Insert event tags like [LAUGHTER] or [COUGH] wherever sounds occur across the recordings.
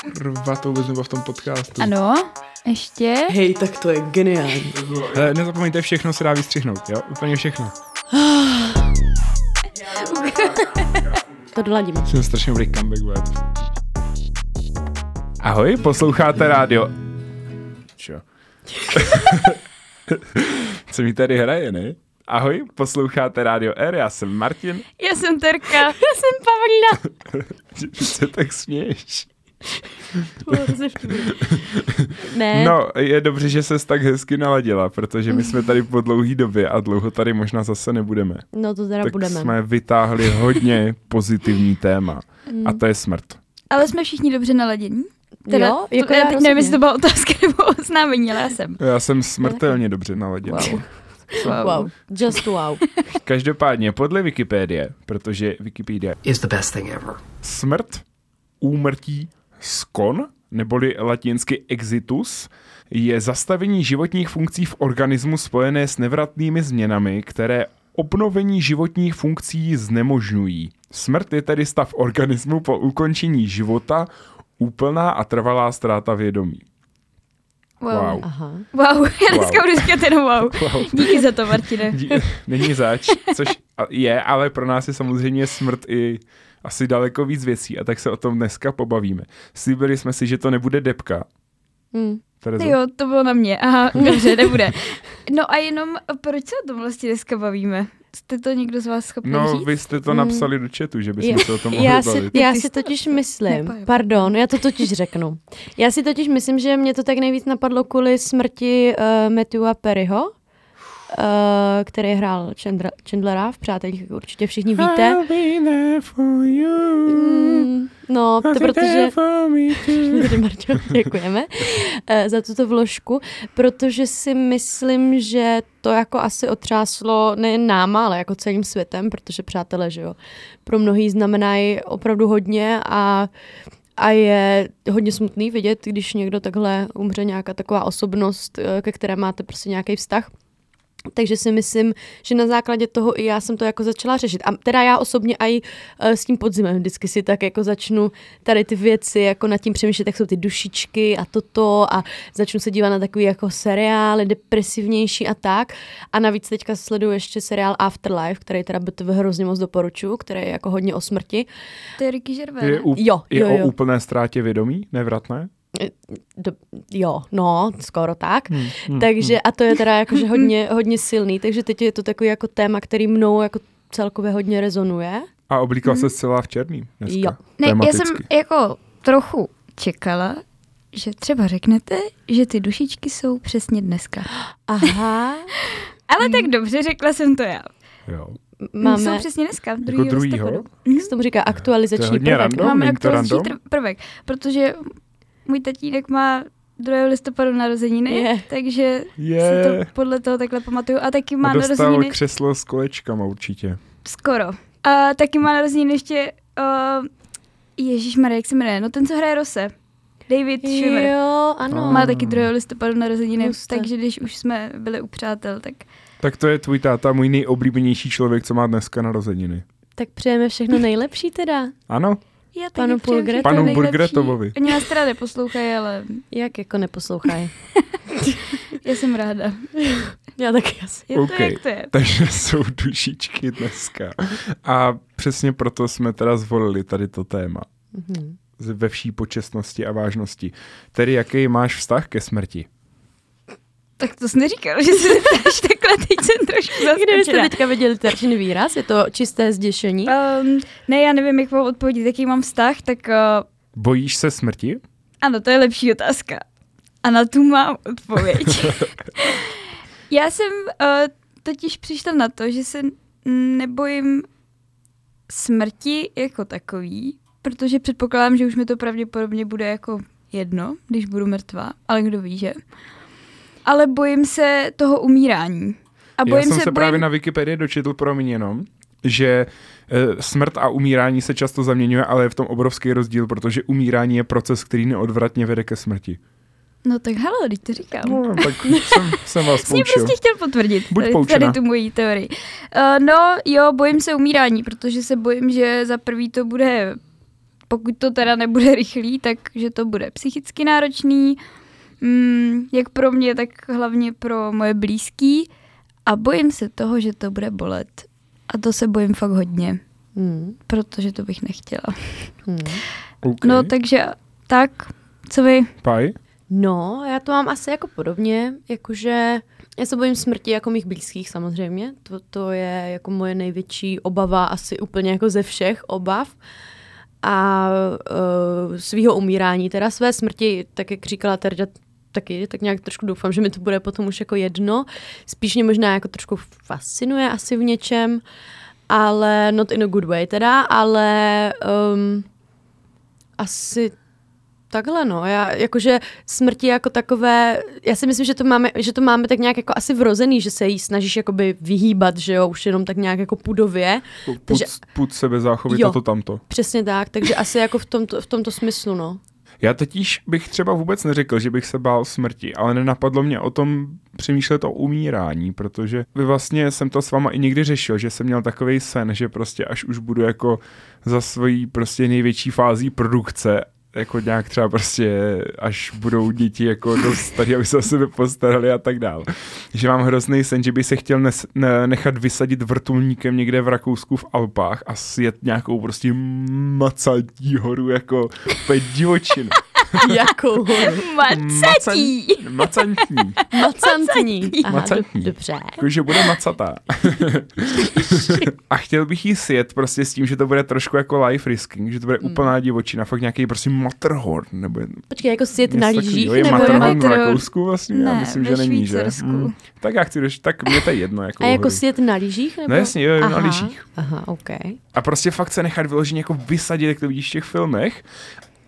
Kurva, to vůbec nebylo v tom podcastu. Ano, ještě. Hej, tak to je geniální. Hele, nezapomeňte, všechno se dá vystřihnout, jo? Úplně všechno. [LAUGHS] To doladíme. Jsem strašně dobrý comeback, bude. Ahoj, posloucháte rádio. Čo? [LAUGHS] Co mi tady hraje, ne? Ahoj, posloucháte rádio R, já jsem Martin. Já jsem Terka. Já jsem Pavlína. [LAUGHS] Že se tak směješ. Ne, No, je dobře, že ses tak hezky naladila, protože my jsme tady po dlouhý době a dlouho tady možná zase nebudeme. no to teda tak budeme. jsme vytáhli hodně pozitivní téma a to je smrt. Ale jsme všichni dobře naladění. Teda, jo, to, jako já já teď nevím, jestli to byla otázka [LAUGHS] nebo oznámení, ale já jsem. Já jsem smrtelně dobře naladěn. Wow. Wow. Wow, just wow. Každopádně podle Wikipedie, protože Wikipedia is the best thing ever. smrt, úmrtí, skon, neboli latinsky exitus, je zastavení životních funkcí v organismu spojené s nevratnými změnami, které obnovení životních funkcí znemožňují. Smrt je tedy stav organismu po ukončení života, úplná a trvalá ztráta vědomí. Wow. Wow. Aha. wow. [LAUGHS] Já dneska Wow. budu říkat jenom wow. [LAUGHS] Wow. Díky za to, Martine. Dí- Není zač, což [LAUGHS] je, ale pro nás je samozřejmě smrt i asi daleko víc věcí a tak se o tom dneska pobavíme. Slíbili jsme si, že to nebude depka. Hm. Terezo? Jo, to bylo na mě. Aha, [LAUGHS] dobře, nebude. No a jenom, proč se o tom vlastně dneska bavíme? Jste to někdo z vás schopný No, říct? vy jste to napsali do chatu, že bychom se o tom mohli Já si, bavit. já si totiž myslím, pardon, já to totiž řeknu. Já si totiž myslím, že mě to tak nejvíc napadlo kvůli smrti uh, Matthewa Perryho, který hrál Chandra, Chandlera v Přátelích, jak určitě všichni víte. Mm, no, to protože... [LAUGHS] Marťo, děkujeme eh, za tuto vložku, protože si myslím, že to jako asi otřáslo nejen náma, ale jako celým světem, protože přátelé, že jo, pro mnohý znamenají opravdu hodně a a je hodně smutný vidět, když někdo takhle umře nějaká taková osobnost, eh, ke které máte prostě nějaký vztah. Takže si myslím, že na základě toho i já jsem to jako začala řešit. A teda já osobně i uh, s tím podzimem vždycky si tak jako začnu tady ty věci jako nad tím přemýšlet, jak jsou ty dušičky a toto a začnu se dívat na takový jako seriály depresivnější a tak. A navíc teďka sleduju ještě seriál Afterlife, který teda BTV hrozně moc doporučuju, který je jako hodně o smrti. To je Ricky Gervais, Je, úp- Jo, je jo, o jo. úplné ztrátě vědomí, nevratné? Do, jo, no, skoro tak. Hmm, hmm, takže a to je teda jakože hodně, [LAUGHS] hodně silný, takže teď je to takový jako téma, který mnou jako celkově hodně rezonuje. A oblíkla se zcela v černý dneska. Jo. Ne, já tematicky. jsem jako trochu čekala, že třeba řeknete, že ty dušičky jsou přesně dneska. Aha. [LAUGHS] Ale tak dobře, řekla jsem to já. Jo. Máme, Jsou přesně dneska, 2. Jako druhýho? jak se tomu říká, aktualizační To je hodně prvek. random. Máme aktualizační prvek, protože můj tatínek má 2. listopadu narozeniny, Je. takže Je. si to podle toho takhle pamatuju. A taky má A dostal narozeniny křeslo s kolečkama určitě. skoro. A taky má narozeniny ještě uh, Ježíš Maria, jak se jmenuje? No ten, co hraje Rose. David Schwimmer. Jo, ano. Má taky 2. listopadu narozeniny, Husté. takže když už jsme byli u přátel, tak Tak to je tvůj táta, můj nejoblíbenější člověk, co má dneska narozeniny. Tak přejeme všechno nejlepší teda. Ano, já Panu Pulgretovi. panu. Burgretovovi. Oni nás teda neposlouchají, ale Jak jako neposlouchají. [LAUGHS] já jsem ráda. Já taky asi. Je OK. to, jak to je. Takže [LAUGHS] jsou dušičky dneska. A přesně proto jsme teda zvolili tady to téma. Mhm. Z- Ve vší počestnosti a vážnosti. Tedy jaký máš vztah ke smrti? Tak to jsi neříkal, že se zeptáš [LAUGHS] takhle, teď jsem trošku Kdybyste zaskočená. teďka viděli terčný výraz, je to čisté zděšení. Um, ne, já nevím, jak mám odpovědět, jaký mám vztah, tak uh, Bojíš se smrti? ano, to je lepší otázka. A na tu mám odpověď. [LAUGHS] já jsem uh, totiž přišla na to, že se nebojím smrti jako takový, protože předpokládám, že už mi to pravděpodobně bude jako jedno, když budu mrtvá, ale kdo ví, že? Ale bojím se toho umírání. A Já bojím jsem se, se bojím... právě na Wikipedii dočetl promiň jenom, že e, smrt a umírání se často zaměňuje, ale je v tom obrovský rozdíl, protože umírání je proces, který neodvratně vede ke smrti. No tak hele, teď to říkám. No, tak jsem, jsem vás [LAUGHS] Jsi poučil. prostě chtěl potvrdit Buď tady, poučena. tady tu moji teorii. Uh, no jo, bojím se umírání, protože se bojím, že za prvý to bude pokud to teda nebude rychlý, tak že to bude psychicky náročný, mm, jak pro mě, tak hlavně pro moje blízký a bojím se toho, že to bude bolet. A to se bojím fakt hodně, Hmm. protože to bych nechtěla. Hmm. Okay. No takže tak, co vy? Paj? No, já to mám asi jako podobně, jakože já se bojím smrti jako mých blízkých samozřejmě, to, to je jako moje největší obava asi úplně jako ze všech obav a uh, svého umírání, teda své smrti, tak jak říkala Terďa, taky, tak nějak trošku doufám, že mi to bude potom už jako jedno. Spíš mě možná jako trošku fascinuje asi v něčem, ale not in a good way teda, ale um, asi Takhle no, já jakože smrti jako takové, já si myslím, že to máme, že to máme tak nějak jako asi vrozený, že se jí snažíš jakoby vyhýbat, že jo, už jenom tak nějak jako pudově. Put, Takže- sebe záchovy, Jo. toto tamto. Přesně tak, takže asi jako v tomto, v tomto smyslu, no. Já totiž bych třeba vůbec neřekl, že bych se bál smrti, ale nenapadlo mě o tom přemýšlet o umírání, protože vy vlastně jsem to s váma i někdy řešil, že jsem měl takový sen, že prostě až už budu jako za svojí prostě největší fází produkce jako nějak třeba prostě, až budou děti jako dost starý, aby se o sebe postarali a tak dál. Že mám hrozný sen, že by se chtěl nes, ne, nechat vysadit vrtulníkem někde v Rakousku v Alpách a sjet nějakou prostě macatí horu jako divočinu. [LAUGHS] Jakou horu? Macatí! Macan- Macantní. Macantní. Aha, Macantní. do- dobře. Jakože bude macatá. [LAUGHS] a chtěl bych jí sjet prostě s tím, že to bude trošku jako life risking, že to bude Hmm. úplná divočina, fakt nějaký prostě Matterhorn, nebo Počkej, jako sjet na lyžích, Je nebo Matterhorn v? Rakousku vlastně? Já Ne, myslím, ve že není, že? Hmm. Tak já chci, tak mě to je jedno. Jako A jako sjet na lyžích? Nebo? No jasně, jo, jo, na lyžích. Aha, ok. A prostě fakt se nechat vyloženě jako vysadit, jak to vidíš v těch filmech.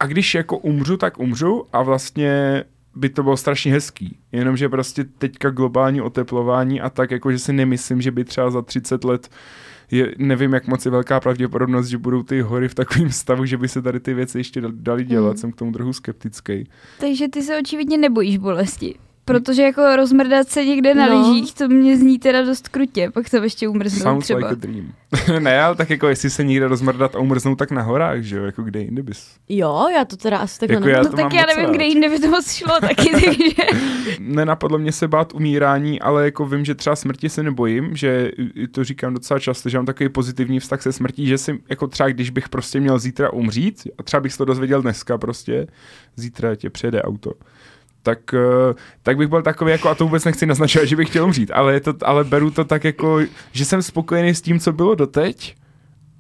A když jako umřu, tak umřu a vlastně by to bylo strašně hezký. Jenomže prostě teďka globální oteplování a tak, jako že si nemyslím, že by třeba za 30 let je, nevím, jak moc je velká pravděpodobnost, že budou ty hory v takovém stavu, že by se tady ty věci ještě dal- dali dělat. Hmm. Jsem k tomu trochu skeptický. Takže ty se očividně nebojíš bolesti. Protože jako rozmrdat se někde na No. lyžích, to mě zní teda dost krutě, pak tam ještě umrznout Sounds třeba. like a dream. [LAUGHS] ne, ale tak jako jestli se někde rozmrdat a umrznout, tak na horách, že jo, jako kde jinde bys. Jo, já to teda asi takhle Jako jako já No to tak já nevím, rád. kde jinde by to moc šlo taky, [LAUGHS] takže... nenapadlo mě se bát umírání, ale jako vím, že třeba smrti se nebojím, že to říkám docela často, že mám takový pozitivní vztah se smrtí, že si jako třeba když bych prostě měl zítra umřít, a třeba bych se to dozvěděl dneska prostě, zítra tě přijede auto, tak, eh, tak bych byl takový jako, a to vůbec nechci naznačovat, že bych chtěl umřít, ale, je to, ale beru to tak jako, že jsem spokojený s tím, co bylo doteď,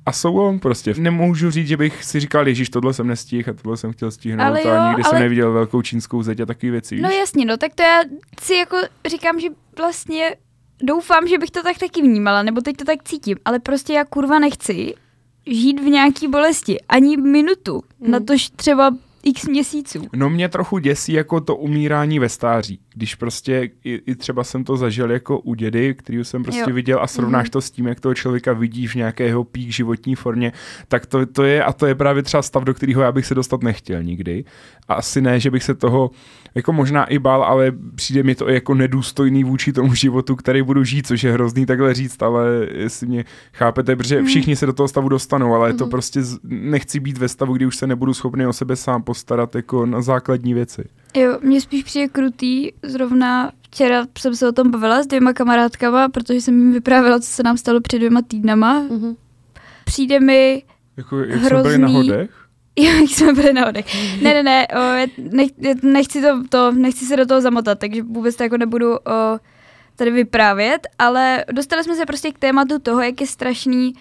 a so long prostě. Nemůžu říct, že bych si říkal, ježíš, tohle jsem nestihl a tohle jsem chtěl stihnout Ale jo, a nikdy ale- jsem neviděl velkou čínskou zeď a takové věci. No víš? jasně, no tak to já si jako říkám, že vlastně doufám, že bych to tak taky vnímala, nebo teď to tak cítím, ale prostě já kurva nechci žít v nějaký bolesti, ani minutu, Hmm. na tož třeba x měsíců. No mě trochu děsí jako to umírání ve stáří. Když prostě i, i třeba jsem to zažil jako u dědy, který jsem prostě Jo. Mhm. viděl a srovnáš to s tím, jak toho člověka vidíš v nějaké jeho pík životní formě, tak to, to je a to je právě třeba stav, do kterého já bych se dostat nechtěl nikdy. A asi ne, že bych se toho jako možná i bál, ale přijde mi to i jako nedůstojný vůči tomu životu, který budu žít, což je hrozný takhle říct, ale jestli mě chápete, protože Mhm. všichni se do toho stavu dostanou, ale je to prostě z- nechci být ve stavu, kdy už se nebudu schopný o sebe sám postarat jako na základní věci. Jo, mně spíš přijde krutý, zrovna včera jsem se o tom bavila s dvěma kamarádkama, protože jsem jim vyprávěla, co se nám stalo před dvěma týdnama. Mhm. Přijde mi, Jako, jak jsme byli na Hrozný. hodech? [LAUGHS] jak jsme byli na hodech. Ne, ne, ne, o, nech, nechci, to, to, nechci se do toho zamotat, takže vůbec to jako nebudu o, tady vyprávět, ale dostali jsme se prostě k tématu toho, jak je strašný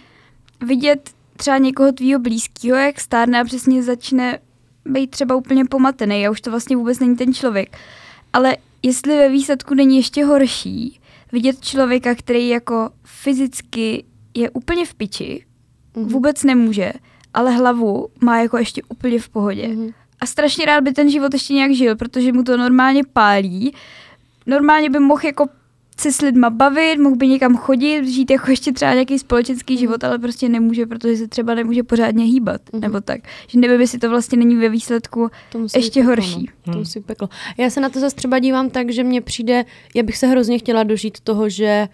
vidět třeba někoho tvýho blízkého, jak stárne a přesně začne být třeba úplně pomatený a už to vlastně vůbec není ten člověk. Ale jestli ve výsledku není ještě horší vidět člověka, který jako fyzicky je úplně v piči, Mhm. vůbec nemůže, ale hlavu má jako ještě úplně v pohodě. Mhm. A strašně rád by ten život ještě nějak žil, protože mu to normálně pálí. Normálně by mohl jako se s lidma bavit, mohl by někam chodit, žít jako ještě třeba nějaký společenský život, ale prostě nemůže, protože se třeba nemůže pořádně hýbat, Mhm. nebo tak. Že nevím, jestli to vlastně není ve výsledku To musí ještě peklo, horší. No. To musí být peklo. Já se na to zase třeba dívám tak, že mně přijde, já bych se hrozně chtěla dožít toho, že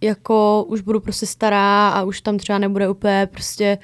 jako už budu prostě stará a už tam třeba nebude úplně prostě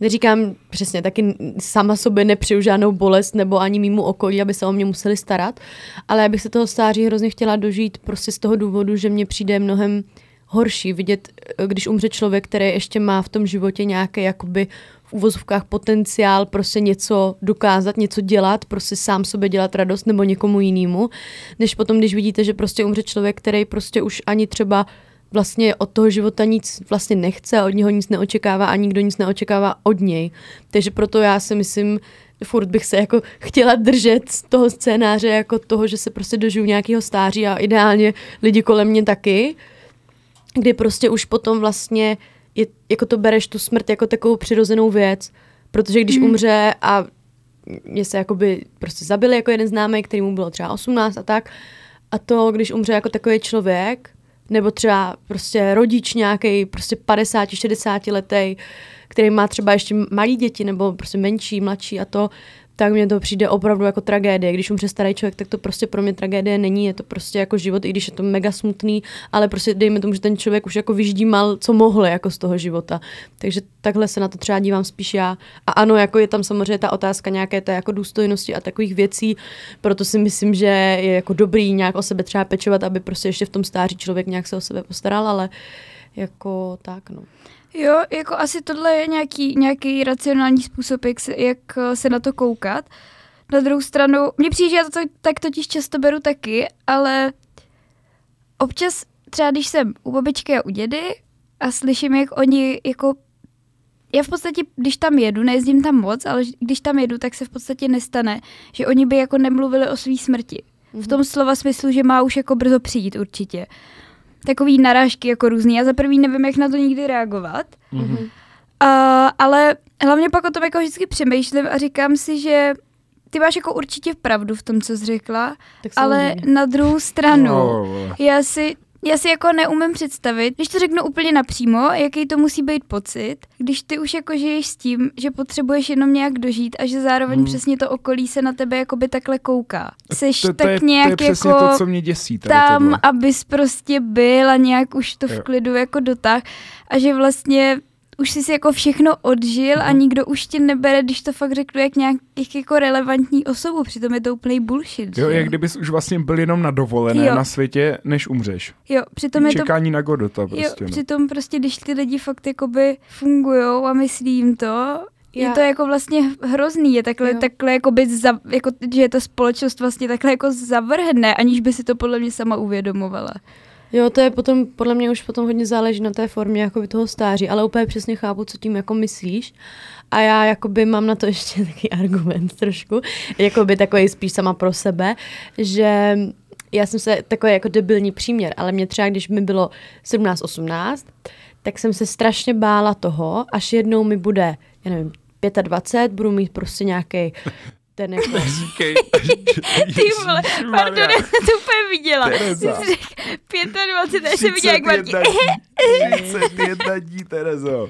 neříkám přesně, taky sama sobě nepřiju žádnou bolest nebo ani mýmu okolí, aby se o mě museli starat, ale já bych se toho stáří hrozně chtěla dožít prostě z toho důvodu, že mě přijde mnohem horší vidět, když umře člověk, který ještě má v tom životě nějaký jakoby v uvozovkách potenciál prostě něco dokázat, něco dělat, prostě sám sobě dělat radost nebo někomu jinému, než potom, když vidíte, že prostě umře člověk, který prostě už ani třeba vlastně od toho života nic vlastně nechce, od něho nic neočekává a nikdo nic neočekává od něj. Takže proto já si myslím, furt bych se jako chtěla držet z toho scénáře jako toho, že se prostě dožiju nějakého stáří a ideálně lidi kolem mě taky, kdy prostě už potom vlastně je, jako to bereš tu smrt jako takovou přirozenou věc, protože když mm. umře a mě se jakoby prostě zabili jako jeden známý, který mu bylo třeba 18 a tak, a to, když umře jako takový člověk, nebo třeba prostě rodič nějaký, prostě 50, 60 letý, který má třeba ještě malí děti nebo prostě menší, mladší a to, tak mně to přijde opravdu jako tragédie. Když umře starý člověk, tak to prostě pro mě tragédie není, je to prostě jako život, i když je to mega smutný, ale prostě dejme tomu, že ten člověk už jako vyždímal, co mohl jako z toho života. Takže takhle se na to třeba dívám spíš já. A ano, jako je tam samozřejmě ta otázka nějaké té jako důstojnosti a takových věcí, proto si myslím, že je jako dobrý nějak o sebe třeba pečovat, aby prostě ještě v tom stáří člověk nějak se o sebe postaral, ale jako tak, no. Jo, jako asi tohle je nějaký, nějaký racionální způsob, jak se, jak eh, se na to koukat. Na druhou stranu, mně přijde, že já to tak totiž často beru taky, ale občas třeba když jsem u babičky a u dědy a slyším, jak oni jako já v podstatě, když tam jedu, nejezdím tam moc, ale když tam jedu, tak se v podstatě nestane, že oni by jako nemluvili o své smrti. V tom slova smyslu, že má už jako brzo přijít určitě takový narážky jako různý. Já za prvý nevím, jak na to nikdy reagovat. Mm-hmm. Uh, ale hlavně pak o tom jako vždycky přemýšlím a říkám si, že ty máš jako určitě pravdu v tom, co jsi řekla, ale na druhou stranu, no. já si já si jako neumím představit, když to řeknu úplně napřímo, jaký to musí být pocit, když ty už jako žiješ s tím, že potřebuješ jenom nějak dožít a že zároveň hmm. přesně to okolí se na tebe jako by takhle kouká. Seš to, to, tak je, nějak to je jako to, co mě děsí. Tady tam, tohle. abys prostě byl a nějak už to v klidu jako dotah a že vlastně už jsi si jako všechno odžil a Mhm. nikdo už tě nebere, když to fakt řeknu jak nějakých jako relevantní osobu, přitom je to úplný bullshit. Jo, že? jak kdybys už vlastně byl jenom na dovolené Jo. na světě, než umřeš. jo, přitom je to Čekání na Godota prostě. Jo, no. přitom prostě, když ty lidi fakt jakoby fungujou a myslí jim to, je Já- to jako vlastně hrozný, je takhle, Jo. takhle jakoby za, jako, že je ta společnost vlastně takhle jako zavrhne, aniž by si to podle mě sama uvědomovala. Jo, to je potom, podle mě už potom hodně záleží na té formě jakoby toho stáří, ale úplně přesně chápu, co tím jako myslíš. A já jakoby mám na to [LAUGHS] ještě takový argument trošku, jakoby takový spíš sama pro sebe, že já jsem se, takový jako debilní příměr, ale mě třeba, když mi bylo 17-18, tak jsem se strašně bála toho, až jednou mi bude, já nevím, 25, budu mít prostě nějaký [LAUGHS] ten jako... [LAUGHS] Říkej. [LAUGHS] Ty vole, pardon, já jsem to úplně viděla. Tereza. Jsi řekl 25, já jsem viděla, jak Martin, 31 dní, Terezo.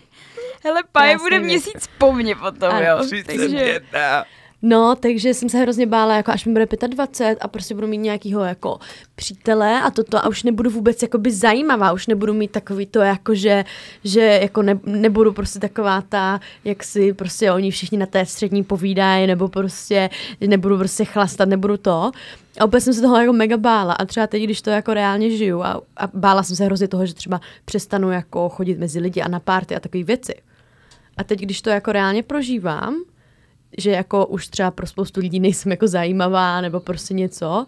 hele, páje Krásný bude měsíc po mně potom, Ano, jo. Takže, 31. No, takže jsem se hrozně bála, jako až mi bude 25 a prostě budu mít nějakýho jako přítele a toto a už nebudu vůbec jakoby zajímavá, už nebudu mít takový to jako, že, že jako ne, nebudu prostě taková ta, jak si prostě oni všichni na té střední povídají, nebo prostě nebudu prostě chlastat, nebudu to. A opět jsem se toho jako mega bála a třeba teď, když to jako reálně žiju a, a bála jsem se hrozně toho, že třeba přestanu jako chodit mezi lidi a na párty a takové věci. A teď, když to jako reálně prožívám, že jako už třeba pro spoustu lidí nejsem jako zajímavá nebo prostě něco,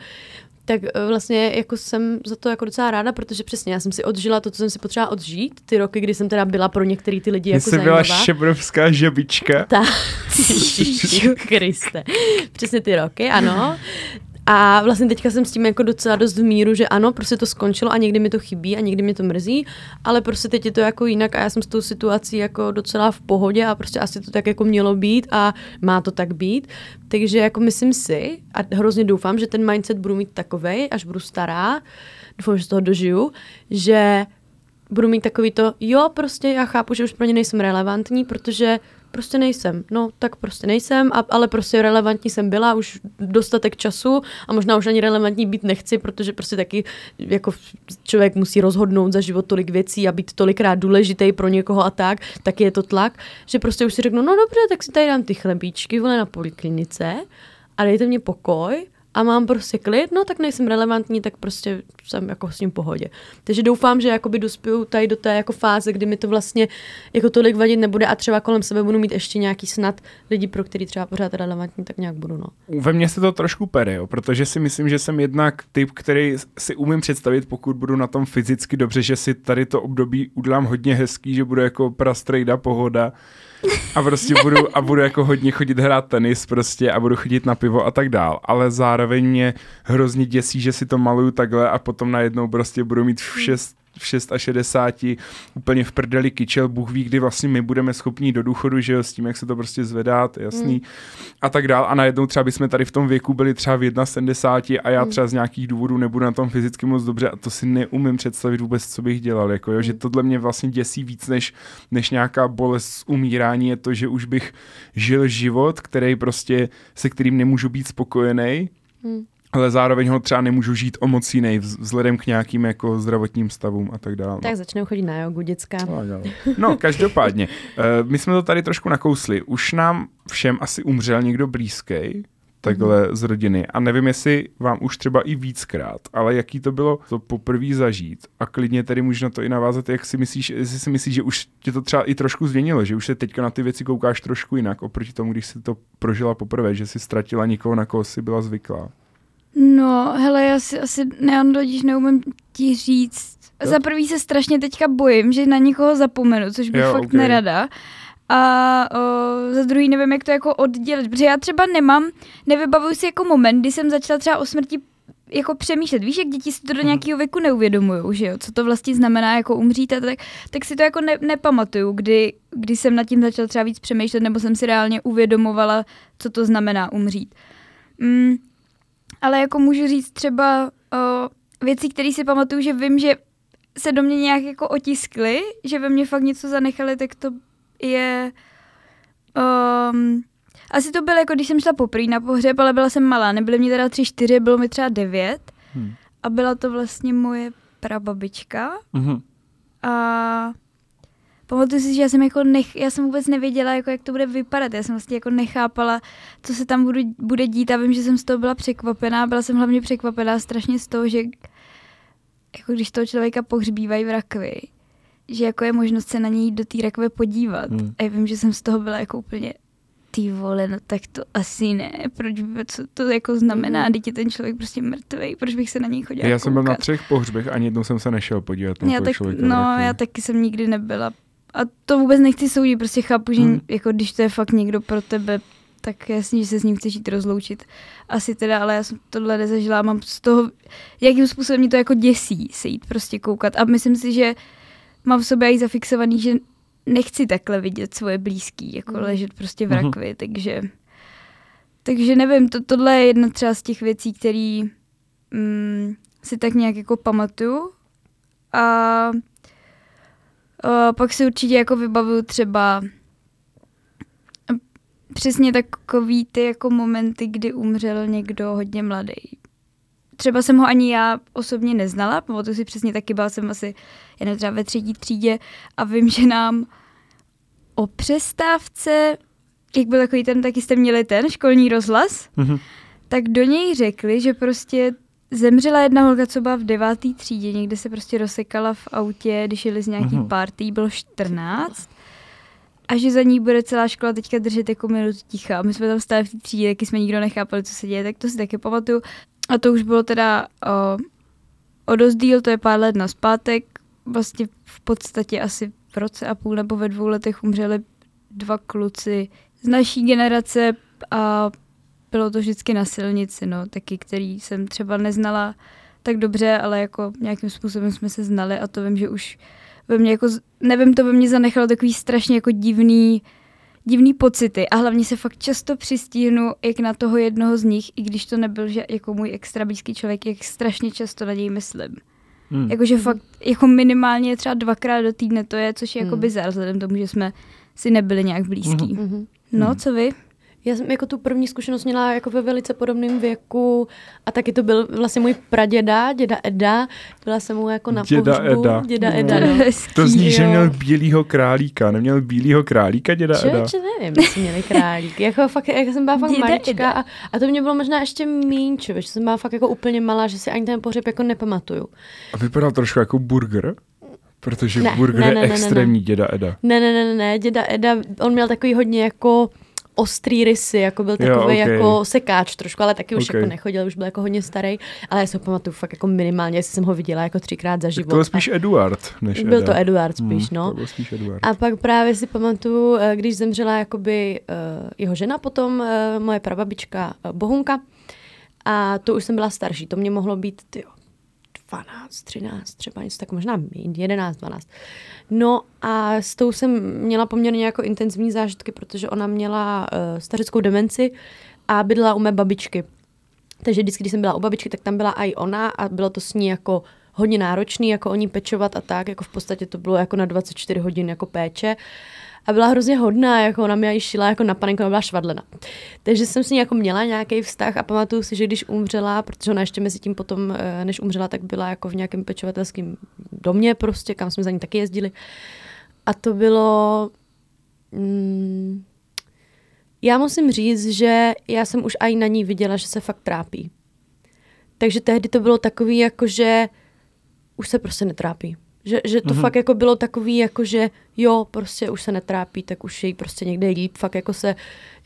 tak eh, vlastně jako jsem za to jako docela ráda, protože přesně já jsem si odžila to, co jsem si potřeba odžít, ty roky, kdy jsem teda byla pro některé ty lidi jako jsi byla zajímavá. šebrovská žebička. Ta, [LAUGHS] Kriste. Přesně ty roky, ano. A vlastně teďka jsem s tím jako docela dost v míru, že ano, prostě to skončilo a někdy mi to chybí a někdy mi to mrzí, ale prostě teď je to jako jinak a já jsem s tou situací jako docela v pohodě a prostě asi to tak jako mělo být a má to tak být. Takže jako myslím si a hrozně doufám, že ten mindset budu mít takovej, až budu stará, doufám, že z toho dožiju, že budu mít takový to, jo, prostě já chápu, že už pro ně nejsem relevantní, protože prostě nejsem. No, tak prostě nejsem, a, ale prostě relevantní jsem byla už dostatek času a možná už ani relevantní být nechci, protože prostě taky jako člověk musí rozhodnout za život tolik věcí a být tolikrát důležitý pro někoho a tak, tak je to tlak, že prostě už si řeknu, no dobře, tak si tady dám ty chlebíčky, vole na poliklinice a dejte mě pokoj a mám prostě klid, no tak nejsem relevantní, tak prostě jsem jako s ním v pohodě. Takže doufám, že jakoby dospěju tady do té jako fáze, kdy mi to vlastně jako tolik vadit nebude a třeba kolem sebe budu mít ještě nějaký snad lidi, pro který třeba pořád relevantní, tak nějak budu, no. Ve mně se to trošku pere, jo, protože si myslím, že jsem jednak typ, který si umím představit, pokud budu na tom fyzicky dobře, že si tady to období udělám hodně hezký, že bude jako prastrejda pohoda, a prostě budu, a budu jako hodně chodit hrát tenis prostě a budu chodit na pivo a tak dál, ale zároveň mě hrozně děsí, že si to maluju takhle a potom najednou prostě budu mít v 6 v 6 a 60 úplně v prdeli kyčel, Bůh ví, kdy vlastně my budeme schopní do důchodu, že jo, s tím, jak se to prostě zvedá, to jasný, mm. a tak dál. A najednou třeba bychom tady v tom věku byli třeba v 1,70 a já mm. třeba z nějakých důvodů nebudu na tom fyzicky moc dobře a to si neumím představit vůbec, co bych dělal, jako jo, že tohle mě vlastně děsí víc, než, než nějaká bolest umírání, je to, že už bych žil život, který prostě, se kterým nemůžu být spokojený, mm ale zároveň ho třeba nemůžu žít o moc jiný vzhledem k nějakým jako zdravotním stavům a tak dále. Tak začnou chodit na jogu, děcka. No, no každopádně, uh, [LAUGHS] my jsme to tady trošku nakousli. Už nám všem asi umřel někdo blízký, takhle mm-hmm. z rodiny. A nevím, jestli vám už třeba i víckrát, ale jaký to bylo to poprvé zažít. A klidně tady můžu na to i navázat, jak si myslíš, jestli si myslíš, že už tě to třeba i trošku změnilo, že už se teďka na ty věci koukáš trošku jinak, oproti tomu, když jsi to prožila poprvé, že jsi ztratila někoho, na koho jsi byla zvyklá. No, hele, já si asi neandodíš neumím ti říct. Za prvý se strašně teďka bojím, že na někoho zapomenu, což bych jo, fakt okay. nerada. A o, za druhý nevím, jak to jako oddělit, protože já třeba nemám, nevybavuju si jako moment, kdy jsem začala třeba o smrti jako přemýšlet. Víš, jak děti si to do mhm. nějakého věku neuvědomují, že jo, co to vlastně znamená jako umřít a tak, tak si to jako ne, nepamatuju, kdy, kdy jsem nad tím začala třeba víc přemýšlet, nebo jsem si reálně uvědomovala, co to znamená umřít. Mm, ale jako můžu říct třeba o, věci, které si pamatuju, že vím, že se do mě nějak jako otiskly, že ve mně fakt něco zanechali, tak to je... Um, asi to bylo jako, když jsem šla poprvé na pohřeb, ale byla jsem malá, nebyly mě teda tři, čtyři, bylo mi třeba devět. Hmm. A byla to vlastně moje prababička. Hmm. A pamatuju si, že já jsem jako nech, já jsem vůbec nevěděla, jako jak to bude vypadat. Já jsem vlastně jako nechápala, co se tam budu, bude dít a vím, že jsem z toho byla překvapená. Byla jsem hlavně překvapená strašně z toho, že jako když toho člověka pohřbívají v rakvi, že jako je možnost se na něj do té rakve podívat. Hmm. A já vím, že jsem z toho byla jako úplně ty vole, no tak to asi ne, proč by, co to jako znamená, když je ten člověk prostě mrtvý, proč bych se na něj chodila Já koukat. jsem byl na třech pohřbech, ani jednou jsem se nešel podívat na já tak, člověka. No, já taky jsem nikdy nebyla a to vůbec nechci soudit, prostě chápu, že hmm. jako když to je fakt někdo pro tebe, tak jasně, že se s ním chceš jít rozloučit. Asi teda, ale já jsem tohle nezažila mám z toho, jakým způsobem mě to jako děsí se jít prostě koukat. A myslím si, že mám v sobě i zafixovaný, že nechci takhle vidět svoje blízký, jako hmm. ležet prostě v mhm. rakvi, hmm. takže takže nevím, to, tohle je jedna třeba z těch věcí, které mm, si tak nějak jako pamatuju. A Uh, pak si určitě jako vybavuju třeba přesně takový ty jako momenty, kdy umřel někdo hodně mladý. Třeba jsem ho ani já osobně neznala, pamatuju si přesně taky, byla jsem asi jen třeba ve třetí třídě a vím, že nám o přestávce, jak byl takový ten, taky jste měli ten školní rozhlas, mm-hmm. tak do něj řekli, že prostě Zemřela jedna holka, co byla v devátý třídě, někde se prostě rozsekala v autě, když jeli z nějaký uh-huh. party, bylo 14. A že za ní bude celá škola teďka držet jako minutu ticha. A my jsme tam stále v té třídě, taky jsme nikdo nechápali, co se děje, tak to si taky pamatuju. A to už bylo teda o, o dost díl, to je pár let na zpátek. Vlastně v podstatě asi v roce a půl nebo ve dvou letech umřeli dva kluci z naší generace a bylo to vždycky na silnici, no, taky, který jsem třeba neznala tak dobře, ale jako nějakým způsobem jsme se znali a to vím, že už ve mně jako, nevím, to ve mně zanechalo takový strašně jako divný, divný pocity a hlavně se fakt často přistíhnu jak na toho jednoho z nich, i když to nebyl že jako můj extra blízký člověk, jak strašně často na něj myslím. Hmm. Jakože fakt jako minimálně třeba dvakrát do týdne to je, což je jako hmm. jako bizar, vzhledem tomu, že jsme si nebyli nějak blízký. Mhm. No, Mhm. co vy? Já jsem jako tu první zkušenost měla jako ve velice podobném věku a taky to byl vlastně můj praděda, děda Eda. Byla jsem mu jako na Děda pohřbu. Eda. Děda To Eda, je no. hezký. To zní, že Jo. měl bílýho králíka. Neměl bílýho králíka, děda Eda? Člověče, nevím, jestli měli králík. Jako fakt, jak jsem byla fakt Děda malička Eda. a, a, to mě bylo možná ještě míň, že jsem byla fakt jako úplně malá, že si ani ten pohřeb jako nepamatuju. A vypadal trošku jako burger? Protože Ne, burger ne, je ne, ne, ne, extrémní děda Eda. Ne, ne, ne, ne, ne, děda Eda, on měl takový hodně jako ostrý rysy, jako byl Jo, takový okej. jako sekáč trošku, ale taky už Okej. jako nechodil, už byl jako hodně starý, ale já si ho pamatuju fakt jako minimálně, jestli jsem ho viděla jako třikrát za Tak život. to byl spíš Eduard, než byl Eda. to Eduard spíš, Hmm, no. To byl spíš Eduard. A pak právě si pamatuju, eh, když zemřela jakoby uh, jeho žena potom, uh, moje prababička uh, Bohunka, a to už jsem byla starší, to mě mohlo být tyjo, 12, 13, třeba něco tak možná méně, 11, 12. No a s tou jsem měla poměrně jako intenzivní zážitky, protože ona měla uh, stařeckou demenci a bydlela u mé babičky. Takže vždycky, když jsem byla u babičky, tak tam byla i ona a bylo to s ní jako hodně náročný, jako o ní pečovat a tak, jako v podstatě to bylo jako na 24 hodin jako péče. A byla hrozně hodná, jako ona mě i šila jako na panenku, byla švadlena. Takže jsem s ní jako měla nějaký vztah a pamatuju si, že když umřela, protože ona ještě mezi tím potom, eh, než umřela, tak byla jako v nějakém pečovatelském domě prostě, kam jsme za ní taky jezdili. A to bylo... Mm, já musím říct, že já jsem už i na ní viděla, že se fakt trápí. Takže tehdy to bylo takový, jako že už se prostě netrápí. Že, že to Mhm. mm-hmm. fakt jako bylo takový, jako že jo, prostě už se netrápí, tak už jej prostě někde líp, fakt jako se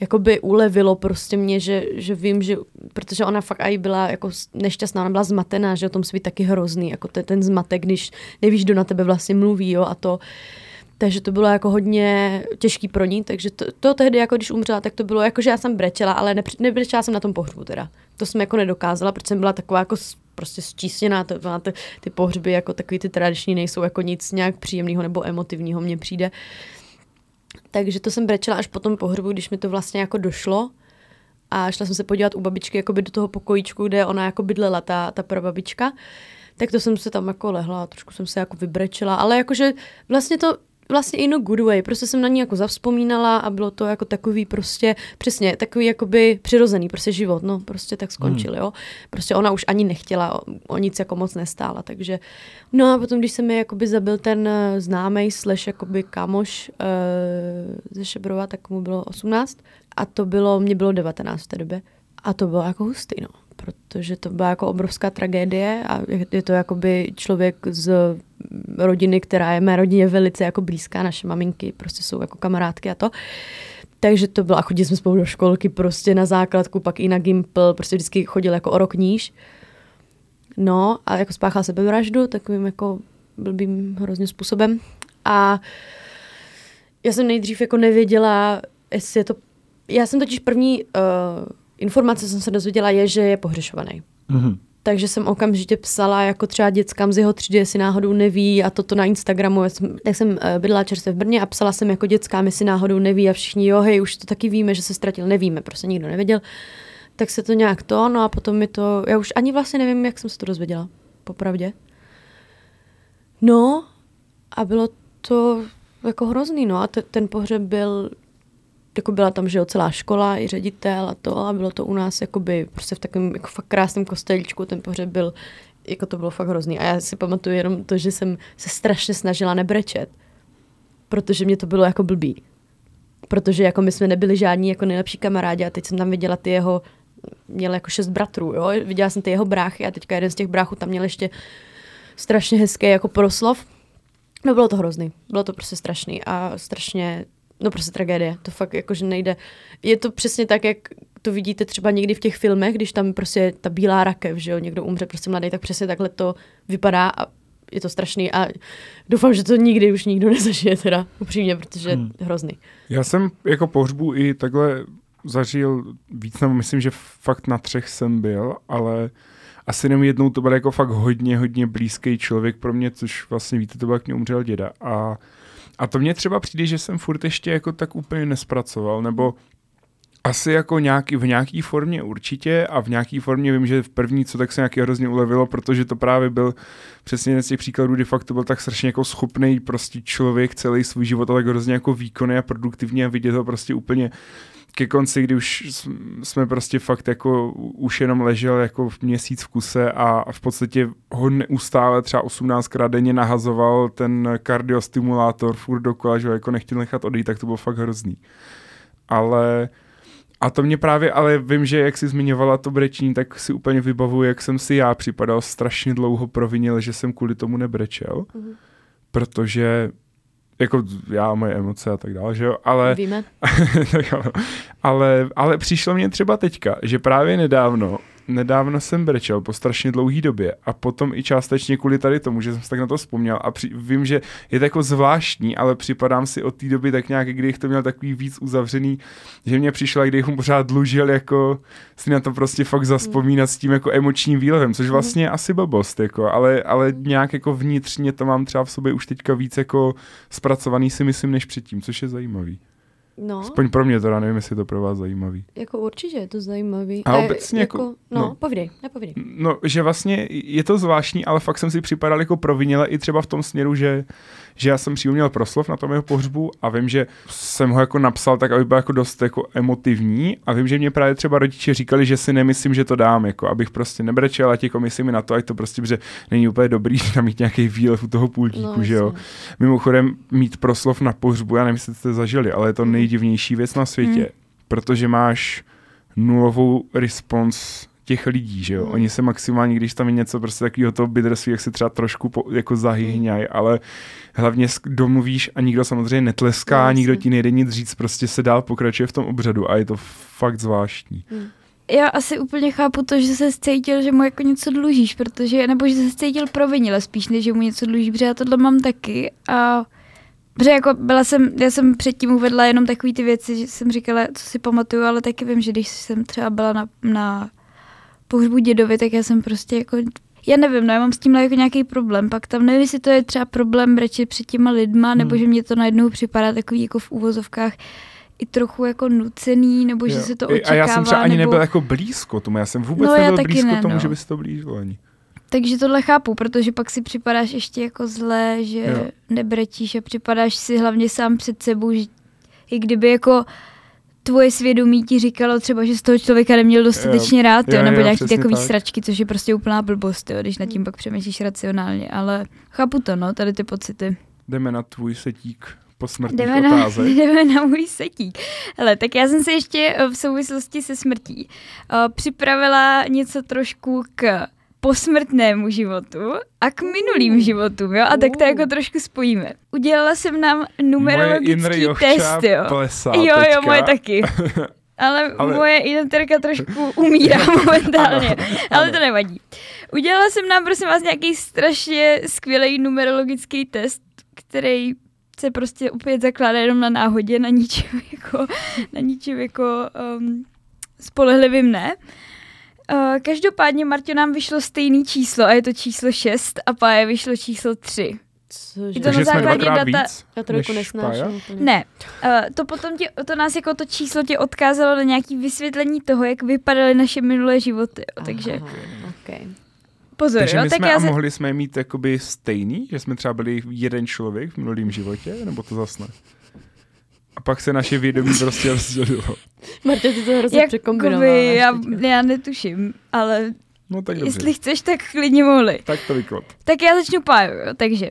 jako by ulevilo prostě mě, že, že vím, že, protože ona fakt i byla jako nešťastná, ona byla zmatená, že o tom svít taky hrozný, jako to je ten zmatek, když nevíš, kdo na tebe vlastně mluví, jo, a to, takže to bylo jako hodně těžký pro ní, takže to, to tehdy, jako když umřela, tak to bylo jako, že já jsem brečela, ale nepři- nebrečela jsem na tom pohřbu teda. To jsem jako nedokázala, protože jsem byla taková jako prostě stísněná, to, máte, ty pohřby jako takový ty tradiční nejsou jako nic nějak příjemného nebo emotivního mně přijde. Takže to jsem brečela až po tom pohřbu, když mi to vlastně jako došlo. A šla jsem se podívat u babičky jakoby do toho pokojíčku, kde ona jako bydlela, ta, ta prababička. Tak to jsem se tam jako lehla trošku jsem se jako vybrečela, ale jakože vlastně to vlastně in a good way, prostě jsem na ní jako zavzpomínala a bylo to jako takový prostě, přesně, takový jakoby přirozený prostě život, no prostě tak skončil, jo. Prostě ona už ani nechtěla, o, o nic jako moc nestála, takže no a potom, když se mi jakoby zabil ten eh, známej slash jakoby kámoš uh, ze Šebrova, tak mu bylo 18 a to bylo, mě bylo 19 v té době a to bylo jako hustý, no protože to byla jako obrovská tragédie a je- to jakoby člověk z rodiny, která je mé rodině velice jako blízká, naše maminky prostě jsou jako kamarádky a to. Takže to bylo, a chodili jsme spolu do školky prostě na základku, pak i na Gimpl, prostě vždycky chodil jako o rok níž. No a jako spáchal sebevraždu takovým jako blbým hrozně způsobem. A já jsem nejdřív jako nevěděla, jestli je to... Já jsem totiž první uh, informace, jsem se dozvěděla, je, že je pohřešovaný. Mhm. Takže jsem okamžitě psala jako třeba dětskám z jeho třídy, jestli náhodou neví a toto na Instagramu. Já jsem, tak jsem uh, bydlela čerstvě v Brně a psala jsem jako dětskám, jestli náhodou neví a všichni, jo, hej, už to taky víme, že se ztratil, nevíme, prostě nikdo nevěděl. Tak se to nějak to, no a potom mi to, já už ani vlastně nevím, jak jsem se to dozvěděla, popravdě. No a bylo to jako hrozný, no a te, ten pohřeb byl, jako byla tam, že jo, celá škola, i ředitel a to a bylo to u nás jakoby prostě v takovém jako fakt krásném kostelíčku, ten pohřeb byl, jako to bylo fakt hrozný a já si pamatuju jenom to, že jsem se strašně snažila nebrečet, protože mě to bylo jako blbý. Protože jako my jsme nebyli žádní jako nejlepší kamarádi a teď jsem tam viděla ty jeho, měl jako šest bratrů, jo, viděla jsem ty jeho bráchy a teďka jeden z těch bráchů tam měl ještě strašně hezký jako proslov. No bylo to hrozný, bylo to prostě strašný a strašně, no prostě tragédie, to fakt jako, že nejde. Je to přesně tak, jak to vidíte třeba někdy v těch filmech, když tam prostě je ta bílá rakev, že jo, někdo umře prostě mladý, tak přesně takhle to vypadá a je to strašný a doufám, že to nikdy už nikdo [LAUGHS] nezažije teda, upřímně, protože je Hmm. hrozný. Já jsem jako pohřbu i takhle zažil víc, nebo myslím, že fakt na třech jsem byl, ale asi jenom jednou to byl jako fakt hodně, hodně blízký člověk pro mě, což vlastně víte, to byl, jak mě umřel děda. A, a to mně třeba přijde, že jsem furt ještě jako tak úplně nespracoval, nebo Asi jako nějaký, v nějaký formě určitě a v nějaký formě vím, že v první co tak se nějaký hrozně ulevilo, protože to právě byl přesně z těch příkladů, kdy fakt to byl tak strašně jako schopný prostě člověk celý svůj život a tak hrozně jako výkonný a produktivní a vidět ho prostě úplně ke konci, kdy už jsme prostě fakt jako už jenom ležel jako v měsíc v kuse a v podstatě ho neustále třeba 18krát denně nahazoval ten kardiostimulátor furt dokola, že ho jako nechtěl nechat odejít, tak to bylo fakt hrozný. Ale a to mě právě, ale vím, že jak jsi zmiňovala to brečení, tak si úplně vybavuju, jak jsem si já připadal strašně dlouho provinil, že jsem kvůli tomu nebrečel, mm-hmm. protože jako já, moje emoce a tak dále, že jo, ale... Víme. [LAUGHS] ale, ale přišlo mě třeba teďka, že právě nedávno nedávno jsem brečel po strašně dlouhé době a potom i částečně kvůli tady tomu, že jsem si tak na to vzpomněl a při, vím, že je to jako zvláštní, ale připadám si od té doby tak nějak, kdy to měl takový víc uzavřený, že mě přišlo, když mu pořád dlužil jako si na to prostě fakt zaspomínat s tím jako emočním výlevem, což vlastně je asi blbost, jako, ale, ale nějak jako vnitřně to mám třeba v sobě už teďka víc jako zpracovaný si myslím než předtím, což je zajímavý. No. Aspoň pro mě teda, nevím, jestli je to pro vás zajímavý. Jako určitě je to zajímavý. A, a obecně jako, jako no, no, povídej, nepovídej. No, že vlastně je to zvláštní, ale fakt jsem si připadal jako provinile i třeba v tom směru, že že já jsem přímo měl proslov na tom jeho pohřbu a vím, že jsem ho jako napsal tak, aby byl jako dost jako emotivní a vím, že mě právě třeba rodiče říkali, že si nemyslím, že to dám, jako abych prostě nebrečel a jako myslím mi na to, ať to prostě, že není úplně dobrý [LAUGHS] tam mít nějaký výlev u toho půltíku, no, že jo. Mimochodem mít proslov na pohřbu, já nevím, jestli jste zažili, ale je to hmm. nejdivnější věc na světě, hmm. protože máš nulovou response těch lidí, že jo. Mm. Oni se maximálně, když tam je něco prostě takového toho bitterství, jak se třeba trošku po, jako zahyhňají, mm. ale hlavně domluvíš a nikdo samozřejmě netleská, no, nikdo ti nejde nic říct, prostě se dál pokračuje v tom obřadu a je to fakt zvláštní. Mm. Já asi úplně chápu to, že se cítil, že mu jako něco dlužíš, protože, nebo že se cítil provinile spíš, než že mu něco dluží, protože já tohle mám taky a Protože jako byla jsem, já jsem předtím uvedla jenom takové ty věci, že jsem říkala, co si pamatuju, ale taky vím, že když jsem třeba byla na, na pohřbu dědovi, tak já jsem prostě jako já nevím, no já mám s tímhle jako nějaký problém, pak tam nevím, jestli to je třeba problém brečet před těma lidma, hmm. nebo že mě to najednou připadá takový jako v úvozovkách i trochu jako nucený, nebo jo. že se to očekává. A já jsem třeba ani nebo... nebyl jako blízko tomu, já jsem vůbec no, nebyl blízko ne, tomu, no. že by se to blížilo ani. Takže tohle chápu, protože pak si připadáš ještě jako zlé, že jo. nebretíš a připadáš si hlavně sám před sebou, že i kdyby jako tvoje svědomí ti říkalo třeba, že z toho člověka neměl dostatečně rád, jo, jo, nebo nějaký takový tak. sračky, což je prostě úplná blbost, jo, když nad tím pak přemýšlíš racionálně, ale chápu to, no, tady ty pocity. Jdeme na tvůj setík posmrtných jdeme na, otázek. [LAUGHS] Jdeme na můj setík. Hele, tak já jsem se ještě v souvislosti se smrtí uh, připravila něco trošku k posmrtnému životu a k minulým životům, jo? A tak to jako trošku spojíme. Udělala jsem nám numerologický test, jo. Plesá jo, jo, moje taky. [LAUGHS] Ale, ale moje identirka trošku [LAUGHS] umírá momentálně, [LAUGHS] ale to nevadí. Udělala jsem nám, prosím vás, nějaký strašně skvělý numerologický test, který se prostě opět zakládá jenom na náhodě, na ničem jako, na ničem jako um, spolehlivým ne. Uh, každopádně Martě nám vyšlo stejný číslo a je to číslo 6 a Páje vyšlo číslo 3. Cože? Je to na základě data... Víc Já trojku nesnáším. Ne, uh, to potom tě, to nás jako to číslo tě odkázalo na nějaké vysvětlení toho, jak vypadaly naše minulé životy. Aha, takže... Okay. Pozor, Takže jo, my tak jsme já a mohli jsme mít jakoby stejný, že jsme třeba byli jeden člověk v minulém životě, nebo to zase ne? A pak se naše vědomí prostě rozdělilo. Marta, ty to hrozně překombinovala. Já, já netuším, ale no, tak dobře. jestli chceš, tak klidně mohli. Tak to vyklop. Tak já začnu páju, jo. takže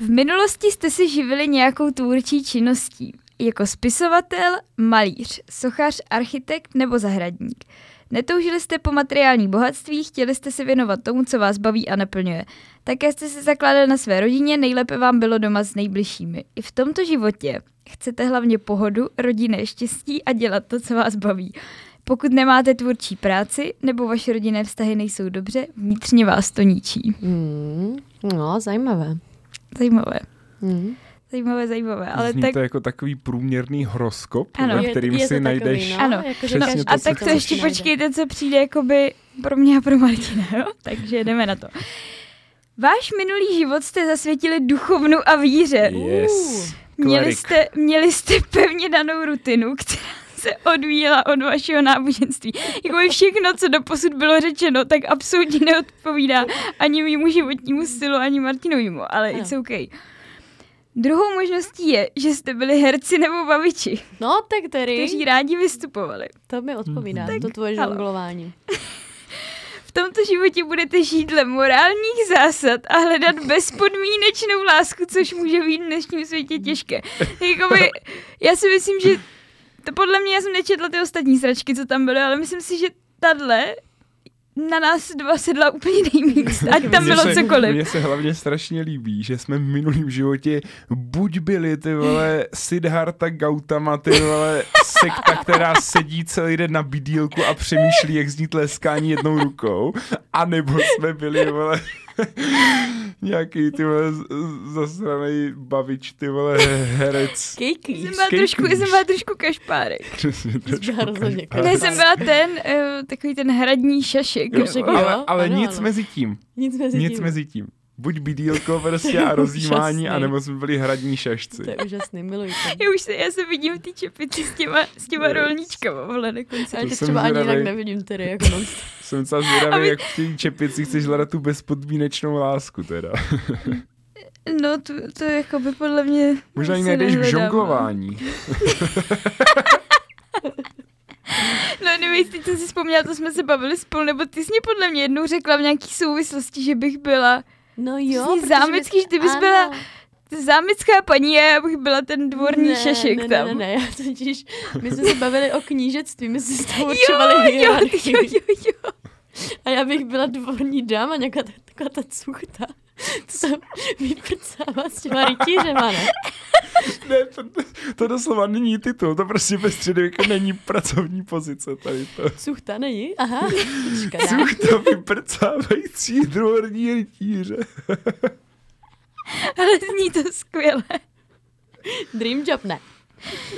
v minulosti jste si živili nějakou tvůrčí činností, jako spisovatel, malíř, sochař, architekt nebo zahradník. Netoužili jste po materiální bohatství, chtěli jste se věnovat tomu, co vás baví a naplňuje. Také jste se zakládali na své rodině, nejlépe vám bylo doma s nejbližšími. I v tomto životě chcete hlavně pohodu, rodinné štěstí a dělat to, co vás baví. Pokud nemáte tvůrčí práci nebo vaše rodinné vztahy nejsou dobře, vnitřně vás to ničí. Mm, no, zajímavé. Zajímavé. Mm. Zajímavé, zajímavé. Ale Zní tak... to jako takový průměrný horoskop, ano. ve kterým je, je si najdeš no? ano. Jako, no, A tak to ještě počkejte, co přijde jakoby pro mě a pro Martina, jo? Takže jdeme na to. Váš minulý život jste zasvětili duchovnu a víře. Yes. Měli jste, měli jste pevně danou rutinu, která se odvíjela od vašeho náboženství. Jakoby všechno, co do posud bylo řečeno, tak absolutně neodpovídá ani mýmu životnímu stylu, ani Martinovému, ale Ano. it's okay. Druhou možností je, že jste byli herci nebo baviči, No, tak tedy, kteří rádi vystupovali. to mi odpovídá, Mhm. to tvoje žonglování. V tomto životě budete žít dle morálních zásad a hledat bezpodmínečnou lásku, což může být v dnešním světě těžké. Jakoby, já si myslím, že to podle mě, já jsem nečetla ty ostatní sračky, co tam byly, ale myslím si, že tahle na nás dva sedla úplně nejvíc, ať tam bylo se- cokoliv. Mně se hlavně strašně líbí, že jsme v minulém životě buď byli ty vole Siddhartha Gautama, ty vole sekta, která sedí celý den na bydílku a přemýšlí, jak zní tleskání jednou rukou, anebo jsme byli vole [LAUGHS] nějaký ty vole z- z- zasranej bavič, ty vole herec. Kejklíš. Jsem byla trošku, jsem byla trošku kašpárek. [LAUGHS] Přesně, trošku Byla rozhodně každá. Ne, jsem byla ten, uh, takový ten hradní šašek. Jo, Ale, ale ano, nic ano. mezi tím. Nic mezi Nic tím. mezi tím. Buď bydílko prostě a [LAUGHS] rozjímání, anebo jsme byli hradní šašci. To je úžasný, miluji to. Já už se, já se vidím v té čepici s těma, s těma rolníčkama, vole, na konci. Já To třeba ani jinak nevidím tedy, jako non [LAUGHS] Jsem docela zvědavý, Aby- jak v té čepici chceš hledat tu bezpodmínečnou lásku teda. [LAUGHS] No, to, to jako by podle mě... Možná ji najdeš k no. žonglování. No, nevím, teď jsem si vzpomněla, to jsme se bavili spolu, nebo ty jsi mě podle mě jednou řekla v nějaký souvislosti, že bych byla No jo, zámecký, že ty bys byla zámecká paní a já bych byla ten dvorní ne, šešek ne, tam. Ne, ne, ne, já totiž, my jsme se bavili o knížectví, my jsme si tam určovali jo, jo, jo, jo, jo. A já bych byla dvorní dáma, nějaká ta, taková ta cuchta, co tam vyprcává s těma rytířema, ne? Ne, to, to doslova není titul, to prostě ve středověku není pracovní pozice tady to. Cuchta není? Aha, škoda. Cuchta vyprcávající druhorní rytíře. [LAUGHS] Ale zní to skvěle. Dream job, ne.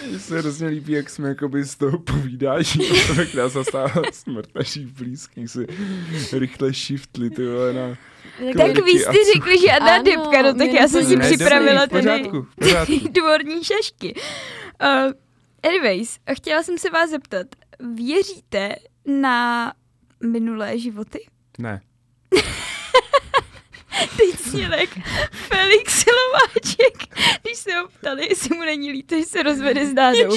Mně se hrozně líbí, jak jsme jakoby z toho povídání, jak nás zastává smrt našich blízkých, si rychle shiftli, ty vole, na... Tak vy jste řekli žádná Ano, depka, no tak já jsem si připravila pořádku. [LAUGHS] dvorní šašky. Uh, anyways, chtěla jsem se vás zeptat, věříte na minulé životy? Ne. [LAUGHS] Teď jak Felix Lováček, když se ho ptali, jestli mu není líto, že se rozvede s Dádou. [LAUGHS]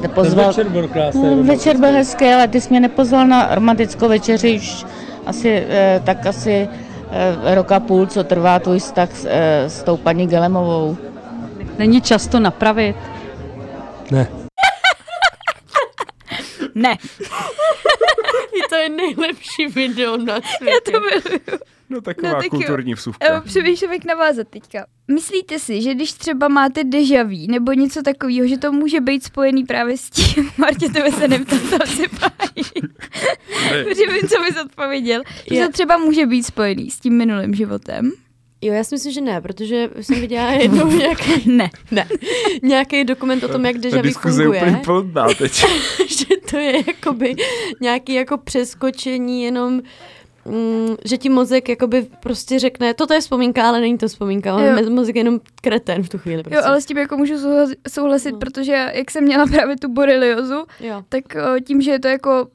Nepozval. Večer byl krásný. No, večer byl hezký, ale ty jsi mě nepozval na romantickou večeři už asi, eh, tak asi eh, rok a půl, co trvá tvůj vztah s, eh, s tou paní Gelemovou. Není čas to napravit. Ne. Ne, [LAUGHS] [LAUGHS] I to je nejlepší video na já světě. to miluju. No taková No, tak jo. kulturní Uh, vsuvka. přemýšlím, jak navázat teďka. Myslíte si, že když třeba máte deja vu nebo něco takového, že to může být spojený právě s tím, [LAUGHS] Martě, tebe se neptám, tam se pájí. Protože vím, co bys odpověděl. Že to třeba může být spojený s tím minulým životem? Jo, já si myslím, že ne, protože jsem viděla jednou nějaký, [LAUGHS] Ne. ne, nějaký dokument o tom, jak deja vu diskuze je úplně funguje, plodná teď. [LAUGHS] že to je jakoby nějaký jako přeskočení jenom Mm, že ti mozek jakoby prostě řekne, toto je vzpomínka, ale není to vzpomínka. On Jo. mozek je jenom kreten v tu chvíli. Prostě. Jo, ale s tím jako můžu souhlasit, souhlasit No. protože jak jsem měla [LAUGHS] právě tu boreliozu, jo. tak o, tím, že je to jako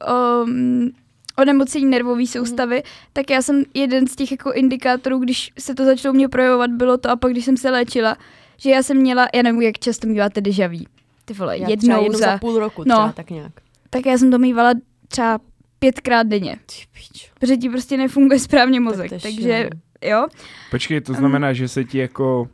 um, onemocnění nervové soustavy, mm. tak já jsem jeden z těch jako indikátorů, když se to začalo mě projevovat, bylo to a pak když jsem se léčila, že já jsem měla, já nevím, jak často míváte deja vu. Ty vole, Já jednou, třeba jednou za, za půl roku, no. třeba tak nějak. tak já jsem to mývala třeba pětkrát denně, protože ti prostě nefunguje správně mozek, je takže jo. Počkej, to znamená, že se ti jako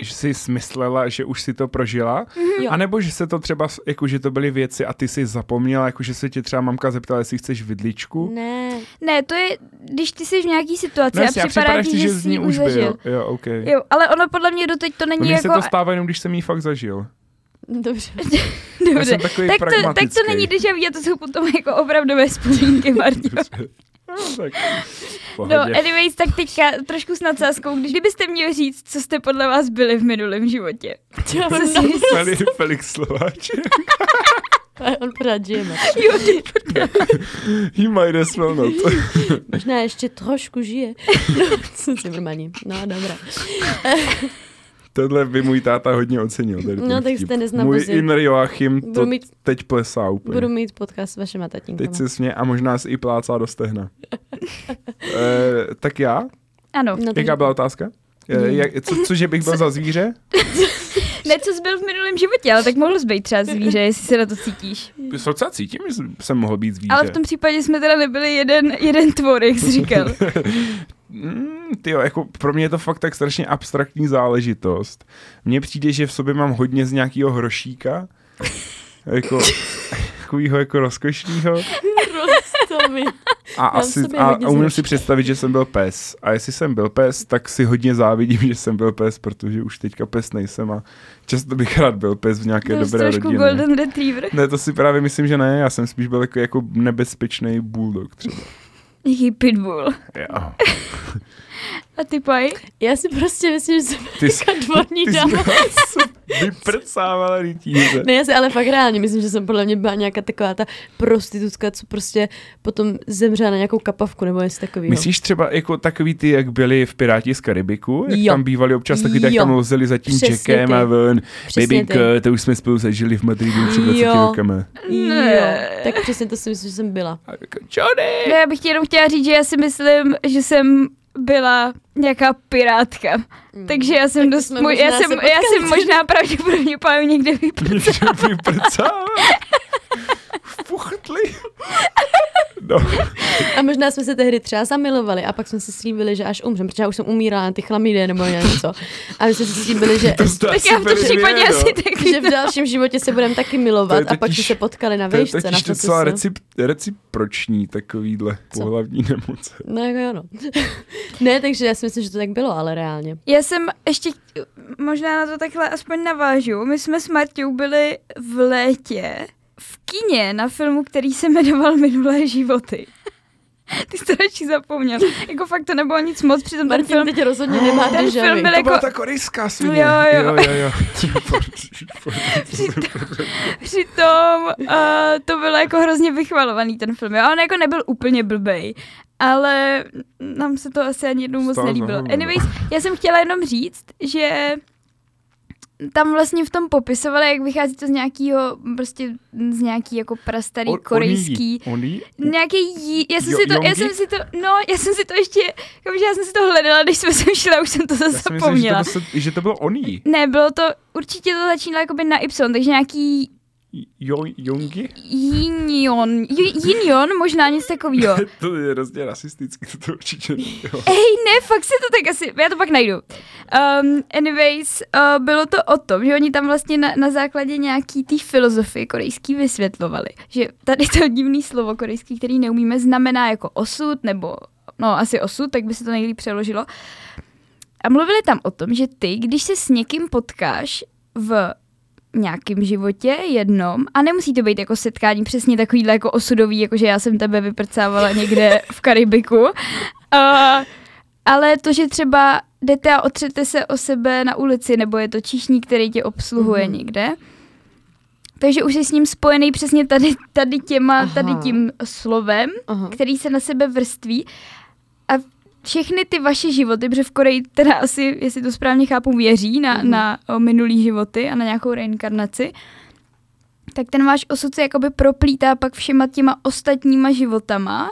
že jsi smyslela, že už si to prožila, Jo. a nebo že se to třeba, jako že to byly věci a ty si zapomněla, jako že se tě třeba mamka zeptala, jestli chceš vidličku. Ne, Ne, to je, když ty jsi v nějaký situaci No a jasně, a připadá připadáš ti, si, že že z jsi už zažil. byl. Jo, OK. Jo, ale ono podle mě doteď to není Mně jako... se to stává jenom, když jsem jí fakt zažil. dobře. [LAUGHS] Já Dobře, jsem takový tak to, tak to není deja vu, a to jsou potom jako opravdové vzpomínky, [LAUGHS] Martě. No, tak, No, anyways, tak teďka trošku s nadsázkou, když kdybyste měli říct, co jste podle vás byli v minulém životě. Co mám si na... Felix, Felix Slováček. [LAUGHS] On pořád žijeme. [LAUGHS] Jo, ty. He might as well not. Možná ještě trošku žije. [LAUGHS] No, jsem si normální. No, dobré. To Tenhle by můj táta hodně ocenil. Tady No, tak jste nezná Můj inner Joachim to mít, teď plesá úplně. budu mít podcast s vašima tatínkama. Teď se smě a možná si i plácá do stehna. [LAUGHS] e, tak já? Ano. No, Jaká byla otázka? E, jak, co, cože bych byl za zvíře? [LAUGHS] Ne, co jsi byl v minulém životě, ale tak mohl jsi být třeba zvíře, jestli se na to cítíš. Docela cítím, že jsem mohl být zvíře. Ale v tom případě jsme teda nebyli jeden, jeden tvor, jak jsi říkal. [LAUGHS] Mm, tyjo, jako pro mě je to fakt tak strašně abstraktní záležitost. Mně přijde, že v sobě mám hodně z nějakého hrošíka. [LAUGHS] Jako, takovýho jako rozkošného. Rostovi. A, asi, a, umím si zhruška. představit, že jsem byl pes. A jestli jsem byl pes, tak si hodně závidím, že jsem byl pes, protože už teďka pes nejsem a často bych rád byl pes v nějaké Byl dobré rodině. golden retriever. Ne, to si právě myslím, že ne. Já jsem spíš byl jako, jako nebezpečný bulldog třeba. Jaký pitbull. Jo. A ty paj? Já si prostě myslím, že jsem Ty jsi, dvorní ty dáma. vyprcávala rytíře. [LAUGHS] Ne, já si ale fakt reálně myslím, že jsem podle mě byla nějaká taková ta prostitutka, co prostě potom zemřela na nějakou kapavku nebo něco takového. Myslíš třeba jako takový ty, jak byli v Piráti z Karibiku? Jak Jo. tam bývali občas takový, tak tam lozili za tím Přesně Jackem ty. a ven. Ty. to už jsme spolu zažili v Madridu před 20 Jo. rokama. Ne. Jo, tak přesně to si myslím, že jsem byla. A jako, Johnny! No já bych ti jenom chtěla říct, že já si myslím, že jsem byla nějaká pirátka. Mm. Takže já jsem Tak dost, můj, já, možná jsem, se já jsem možná pravděpodobně páju někde [LAUGHS] vyprcala. [LAUGHS] Fuchtli. No, A možná jsme se tehdy třeba zamilovali a pak jsme si slíbili, že až umřem, protože já už jsem umírala na ty chlamydie nebo něco. A my jsme si slíbili, že, to zdá Tak já v tom případě no. asi taky. že v dalším životě se budeme taky To milovat je a pak totiž- jsme se potkali na To je vejšce. na totiž docela fotosu. recip, reciproční takovýhle Co? pohlavní nemoce. No jako jo, no. [LAUGHS] ne, takže já si myslím, že to tak bylo, ale reálně. Já jsem ještě, možná na to takhle aspoň navážu, my jsme s Marťou byli v létě v kině na filmu, který se jmenoval Minulé životy. [LAUGHS] Ty jsi to radši zapomněl. Jako fakt to nebylo nic moc, přitom ten Martin film... teď rozhodně [GASPS] nemá ten film byl To byla jako- ta korejská svině. Jo, jo. jo, jo. jo. [LAUGHS] Přitom uh, to bylo jako hrozně vychvalovaný ten film. Jo? On jako nebyl úplně blbej, ale nám se to asi ani jednou moc Stál za nelíbilo. Anyways, já jsem chtěla jenom říct, že tam vlastně v tom popisovali, jak vychází to z nějakého, prostě z nějaký jako prastarý korejský, Oni? nějaký jí, já jsem Jo- si to, já jsem si to, no, já jsem si to ještě, jakože já jsem si to hledala, když jsme sem šli už jsem to Já zase si myslím, že to, zapomněla. bylo, že to bylo oni. Ne, bylo to, určitě to začínalo jakoby na Y, takže nějaký Jongi? Yinyon, Yinyon, možná něco takového. [LAUGHS] to je hrozně rasistický, to, to určitě. Hej, [LAUGHS] ne, fakt si to tak asi, já to pak najdu. Um, anyways, uh, bylo to o tom, že oni tam vlastně na, na základě nějaký té filozofie korejský vysvětlovali, že tady to divný slovo korejský, který neumíme, znamená jako osud, nebo no asi osud, tak by se to nejlíp přeložilo. A mluvili tam o tom, že ty, když se s někým potkáš v nějakém životě jednom a nemusí to být jako setkání přesně takovýhle jako osudový, jako že já jsem tebe vyprcávala někde v Karibiku, uh, ale to, že třeba jdete a otřete se o sebe na ulici, nebo je to číšník, který tě obsluhuje mm-hmm. někde, takže už jsi s ním spojený přesně tady, tady těma, Aha. tady tím slovem, Aha. který se na sebe vrství všechny ty vaše životy, protože v Koreji teda asi, jestli to správně chápu, věří na, Mhm. na minulý životy a na nějakou reinkarnaci, tak ten váš osud se jakoby proplítá pak všema těma ostatníma životama,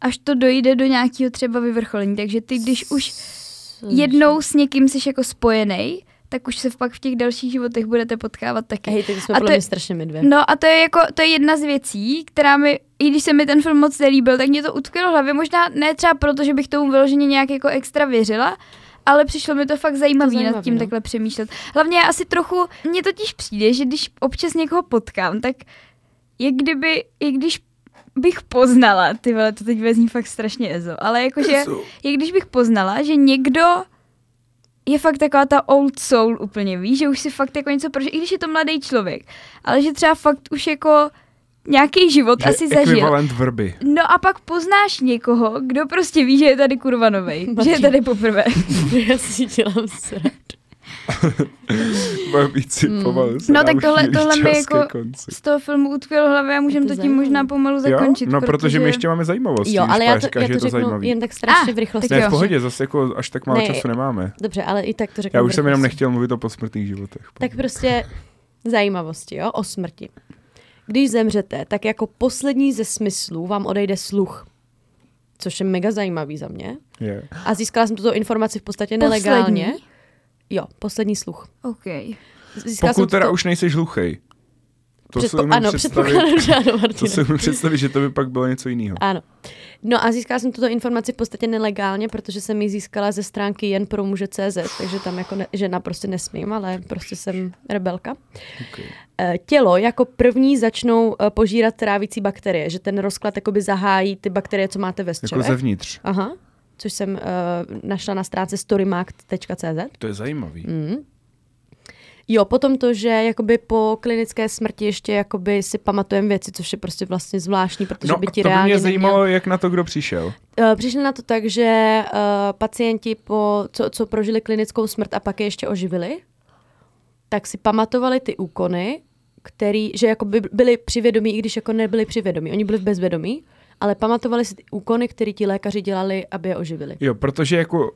až to dojde do nějakého třeba vyvrcholení. Takže ty, když už jednou s někým jsi jako spojený, tak už se pak v těch dalších životech budete potkávat taky. Hej, tak jsme A podle to mě strašně my dvě. No a to je jako, to je jedna z věcí, která mi, i když se mi ten film moc nelíbil, tak mě to utkvělo v hlavě. Možná ne třeba proto, že bych tomu vyloženě nějak jako extra věřila, ale přišlo mi to fakt zajímavý, zajímavý, nad tím no. takhle přemýšlet. Hlavně já asi trochu, mně totiž přijde, že když občas někoho potkám, tak je kdyby, i když bych poznala, ty vole, to teď vezní fakt strašně ezo, ale jakože, je když bych poznala, že někdo je fakt taková ta old soul úplně, víš, že už si fakt jako něco prožil, i když je to mladý člověk, ale že třeba fakt už jako nějaký život Že asi zažil. ekvivalent vrby. No a pak poznáš někoho, kdo prostě ví, že je tady kurva novej, že je tady poprvé. [LAUGHS] Já si dělám srad. [LAUGHS] Bavit si pomalu se No tak tohle, tohle mi jako konci. z toho filmu utkvěl v hlavě a můžeme to to tím možná pomalu zakončit. jo? No, protože my ještě máme zajímavosti. Jo, ale já to, říká, já že to je to řeknu zajímavý. jen tak strašně Ah, v rychlosti. Ne, v pohodě, zase jako až tak málo Ne, času nemáme. Dobře, ale i tak to řeknu Já už jsem jenom nechtěl mluvit o posmrtných životech. Tak prostě zajímavosti, jo, o smrti. Když zemřete, tak jako poslední ze smyslů vám odejde sluch. Což je mega zajímavý za mě. Je. A získala jsem tuto informaci v podstatě nelegálně. Poslední? Jo, poslední sluch. OK. Získala jsem Pokud teda tuto... už nejseš hluchej. To Předpo... si umím Ano, předpokládám, že ano, to Martine. si umím představit, že to by pak bylo něco jiného. Ano. No a získala jsem tuto informaci v podstatě nelegálně, protože jsem ji získala ze stránky jen pro muže CZ, takže tam jako ne, žena prostě nesmím, ale prostě jsem rebelka. Okay. Eh, Tělo jako první začnou eh, požírat trávící bakterie, že ten rozklad jakoby zahájí ty bakterie, co máte ve Jako střevech. zevnitř. Aha, což jsem uh, našla na stránce storymark.cz. To je zajímavý. Mm. Jo, potom to, že jakoby po klinické smrti ještě jakoby si pamatujeme věci, což je prostě vlastně zvláštní, protože No, by ti to by reálně mě zajímalo, neměl... jak na to kdo přišel. Uh, přišli na to tak, že uh, pacienti, po, co, co prožili klinickou smrt a pak je ještě oživili, tak si pamatovali ty úkony, který, že jako by byli přivědomí, i když jako nebyli přivědomí. Oni byli v bezvědomí, ale pamatovali si ty úkony, které ti lékaři dělali, aby je oživili. Jo, protože jako...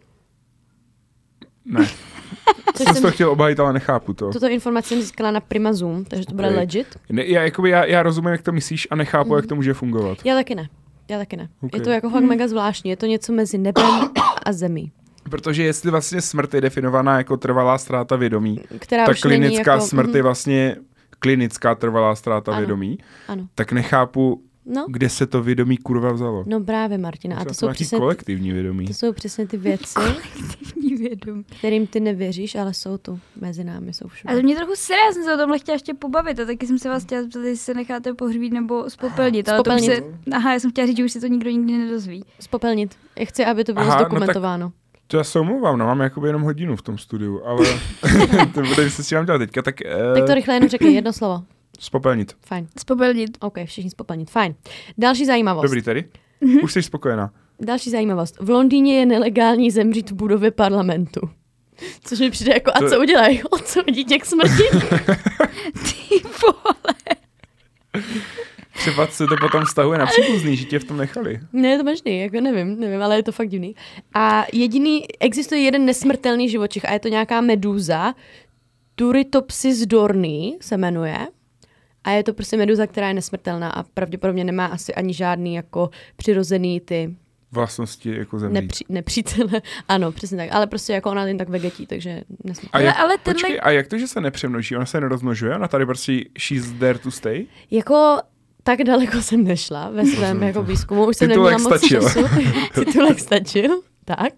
Ne, [LAUGHS] Což jsem jsem, to chtěl obhajit, ale nechápu to. tuto informaci jsem získala na Prima Zoom, takže to bude Ok. legit. Ne, já, jakoby, já, já rozumím, jak to myslíš a nechápu, Mhm. jak to může fungovat. Já taky ne. Já taky ne. Ok. Je to jako fakt mega zvláštní. Je to něco mezi nebem a zemí. Protože jestli vlastně smrt je definovaná jako trvalá ztráta vědomí, Která tak klinická jako, smrt mhm, je vlastně klinická trvalá ztráta Ano. vědomí, Ano. tak nechápu, No, kde se to vědomí kurva vzalo. no právě Martina. A to jsou, přesně, kolektivní vědomí. to jsou přesně ty věci, Vědom. kterým ty nevěříš, ale jsou tu mezi námi, jsou všude. Ale mě trochu sere, já jsem se o tomhle chtěla ještě pobavit a taky jsem se vás chtěla zeptat, jestli se necháte pohřbít nebo spopelnit. Ale to už Spopelnit. se, aha, já jsem chtěla říct, že už se to nikdo nikdy nedozví. Spopelnit. Já chci, aby to bylo Aha, no tak- zdokumentováno. To já se omlouvám, no máme jakoby jenom hodinu v tom studiu, ale [LAUGHS] [LAUGHS] to bude, se s tím mám dělat teďka, tak, eh, Tak to rychle jenom řekni, jedno slovo. Spopelnit. Fajn. Spopelnit. OK, všichni spopelnit. Fajn. Další zajímavost. Dobrý tedy? Mhm. Už jsi spokojená. Další zajímavost. V Londýně je nelegální zemřít v budově parlamentu. Což mi přijde jako, a To- co udělají? [LAUGHS] Odsou dítě k smrti? [LAUGHS] Ty vole. Třeba se to potom vztahuje na příbuzný, že tě v tom nechali. Ne, je to možný, jako nevím, nevím, ale je to fakt divný. A jediný, existuje jeden nesmrtelný živočich a je to nějaká medúza, Turritopsis dorny se jmenuje. A je to prostě meduza, která je nesmrtelná a pravděpodobně nemá asi ani žádný jako přirozený ty Vlastnosti jako zemřít. nepří, nepřítele. [LAUGHS] Ano, přesně tak. Ale prostě jako ona jen tak vegetí, takže A, nesmrtelná. jak, Ale- ale tenhle- počkej, a jak to, že se nepřemnoží? Ona se nerozmnožuje? Ona tady prostě she's there to stay? Jako tak daleko jsem nešla ve svém jako výzkumu, už jsem neměla moc stačil. času. [LAUGHS] Titulek stačil, tak.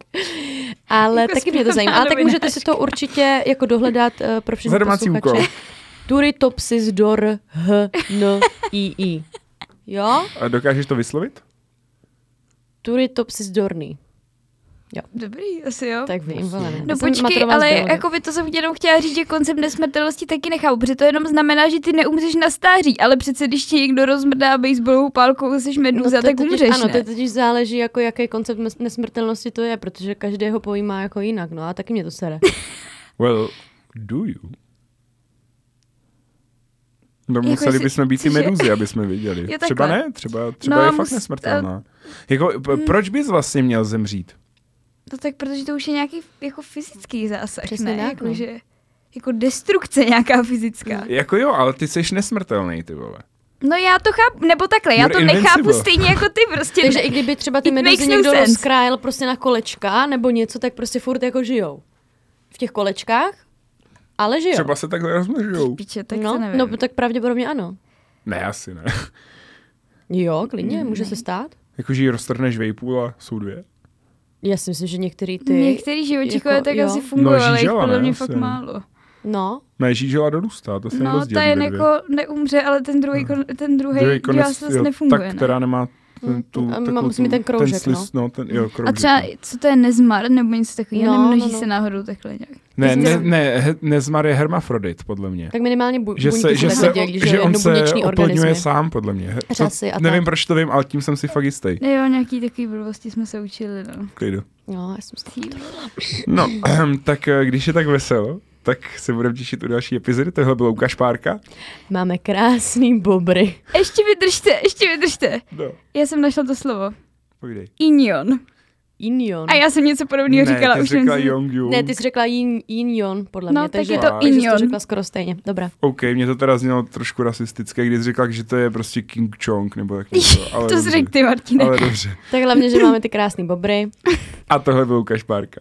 Ale Jako taky mě to zajímá. Ale tak můžete si to určitě jako dohledat uh, pro všechny úkol. Turritopsis dor h n i i. Jo? A dokážeš to vyslovit? Turritopsis dorny. Dobrý, asi jo. Tak vím, vole. No Já jsem počkej, ale jako by to jsem jenom chtěla říct, že koncept nesmrtelnosti taky nechápu, protože to jenom znamená, že ty neumřeš na stáří, ale přece když ti někdo rozmrdá baseballovou pálkou, jsi meduza, to tak totiž, umřeš, Ano, ne? to totiž záleží, jako jaký koncept nes- nesmrtelnosti to je, protože každého pojímá jako jinak, no a taky mě to sere. [LAUGHS] Well, do you? No Jako museli jestli- bychom být ty cože? meduzy, aby jsme [LAUGHS] viděli. Jo, třeba ne, třeba, třeba No, je fakt mus- nesmrtelná. Jako, p- proč bys vlastně měl zemřít? No tak protože to už je nějaký jako fyzický zásah, Přesně ne? tak, Jako, no. že, jako destrukce nějaká fyzická. Jako jo, ale ty jsi nesmrtelný, ty vole. No já to chápu, nebo takhle, já You're to invincible. nechápu stejně jako ty prostě. [LAUGHS] Takže i kdyby třeba ty meduzy no někdo sense. rozkrájel prostě na kolečka nebo něco, tak prostě furt jako žijou. V těch kolečkách, ale žijou. Třeba se takhle rozmnožujou. Piče, tak no, nevím. no, tak pravděpodobně ano. Ne, asi ne. Jo, klidně, může se stát. Jako, že ji roztrhneš vejpůl a jsou dvě. Já si myslím, že některý ty... Některý živočichové jako, tak jo. asi fungují, No, ale jich podle mě fakt málo. No, Ne, žížela dorůstá, to se No, nerozdělí ta jen jako neumře, ale ten druhý, kon, ten druhý, Druhý konec, zase jo, nefunguje, tak, ne? která nemá ten, tu, A má- takovou musí mít ten kroužek, ten slis, no. ten, jo, kroužek. A třeba, no. co to je nezmar, nebo něco takového, No, no, nemnoží no, no. se náhodou takhle nějak. Ne, ne, Prostě- ne, he, nezmar je hermafrodit, podle mě. tak minimálně bu- Že se, že, se se, nedělí, že on se oplodňuje sám, podle mě. Řasy a nevím, tak. proč to vím, ale tím jsem si fakt jistý. Jo, nějaký takový blbosti jsme se učili, no. Klidu. Jo, já jsem No, [CLEARS THROAT] tak eh, když je tak veselo, tak se budeme těšit u další epizody. Tohle byl Lukáš Párka. Máme krásný bobry. Ještě vydržte, ještě vydržte. No, Já jsem našla to slovo. povídej. Inyon. Injon. A já jsem něco podobného říkala. ty už řekla Yongyu. Ne, ty jsi řekla yin podle No, mě, tak takže, je to takže jsi to Inyon. řekla skoro stejně. Dobrá. OK, mě to teda znělo trošku rasistické, když jsi řekla, že to je prostě King Chong, nebo jak něco. [LAUGHS] Ale To jsi řekl ty, Martine. Ale dobře. Tak hlavně, že máme ty krásný bobry. A tohle byl Lukáš Párka.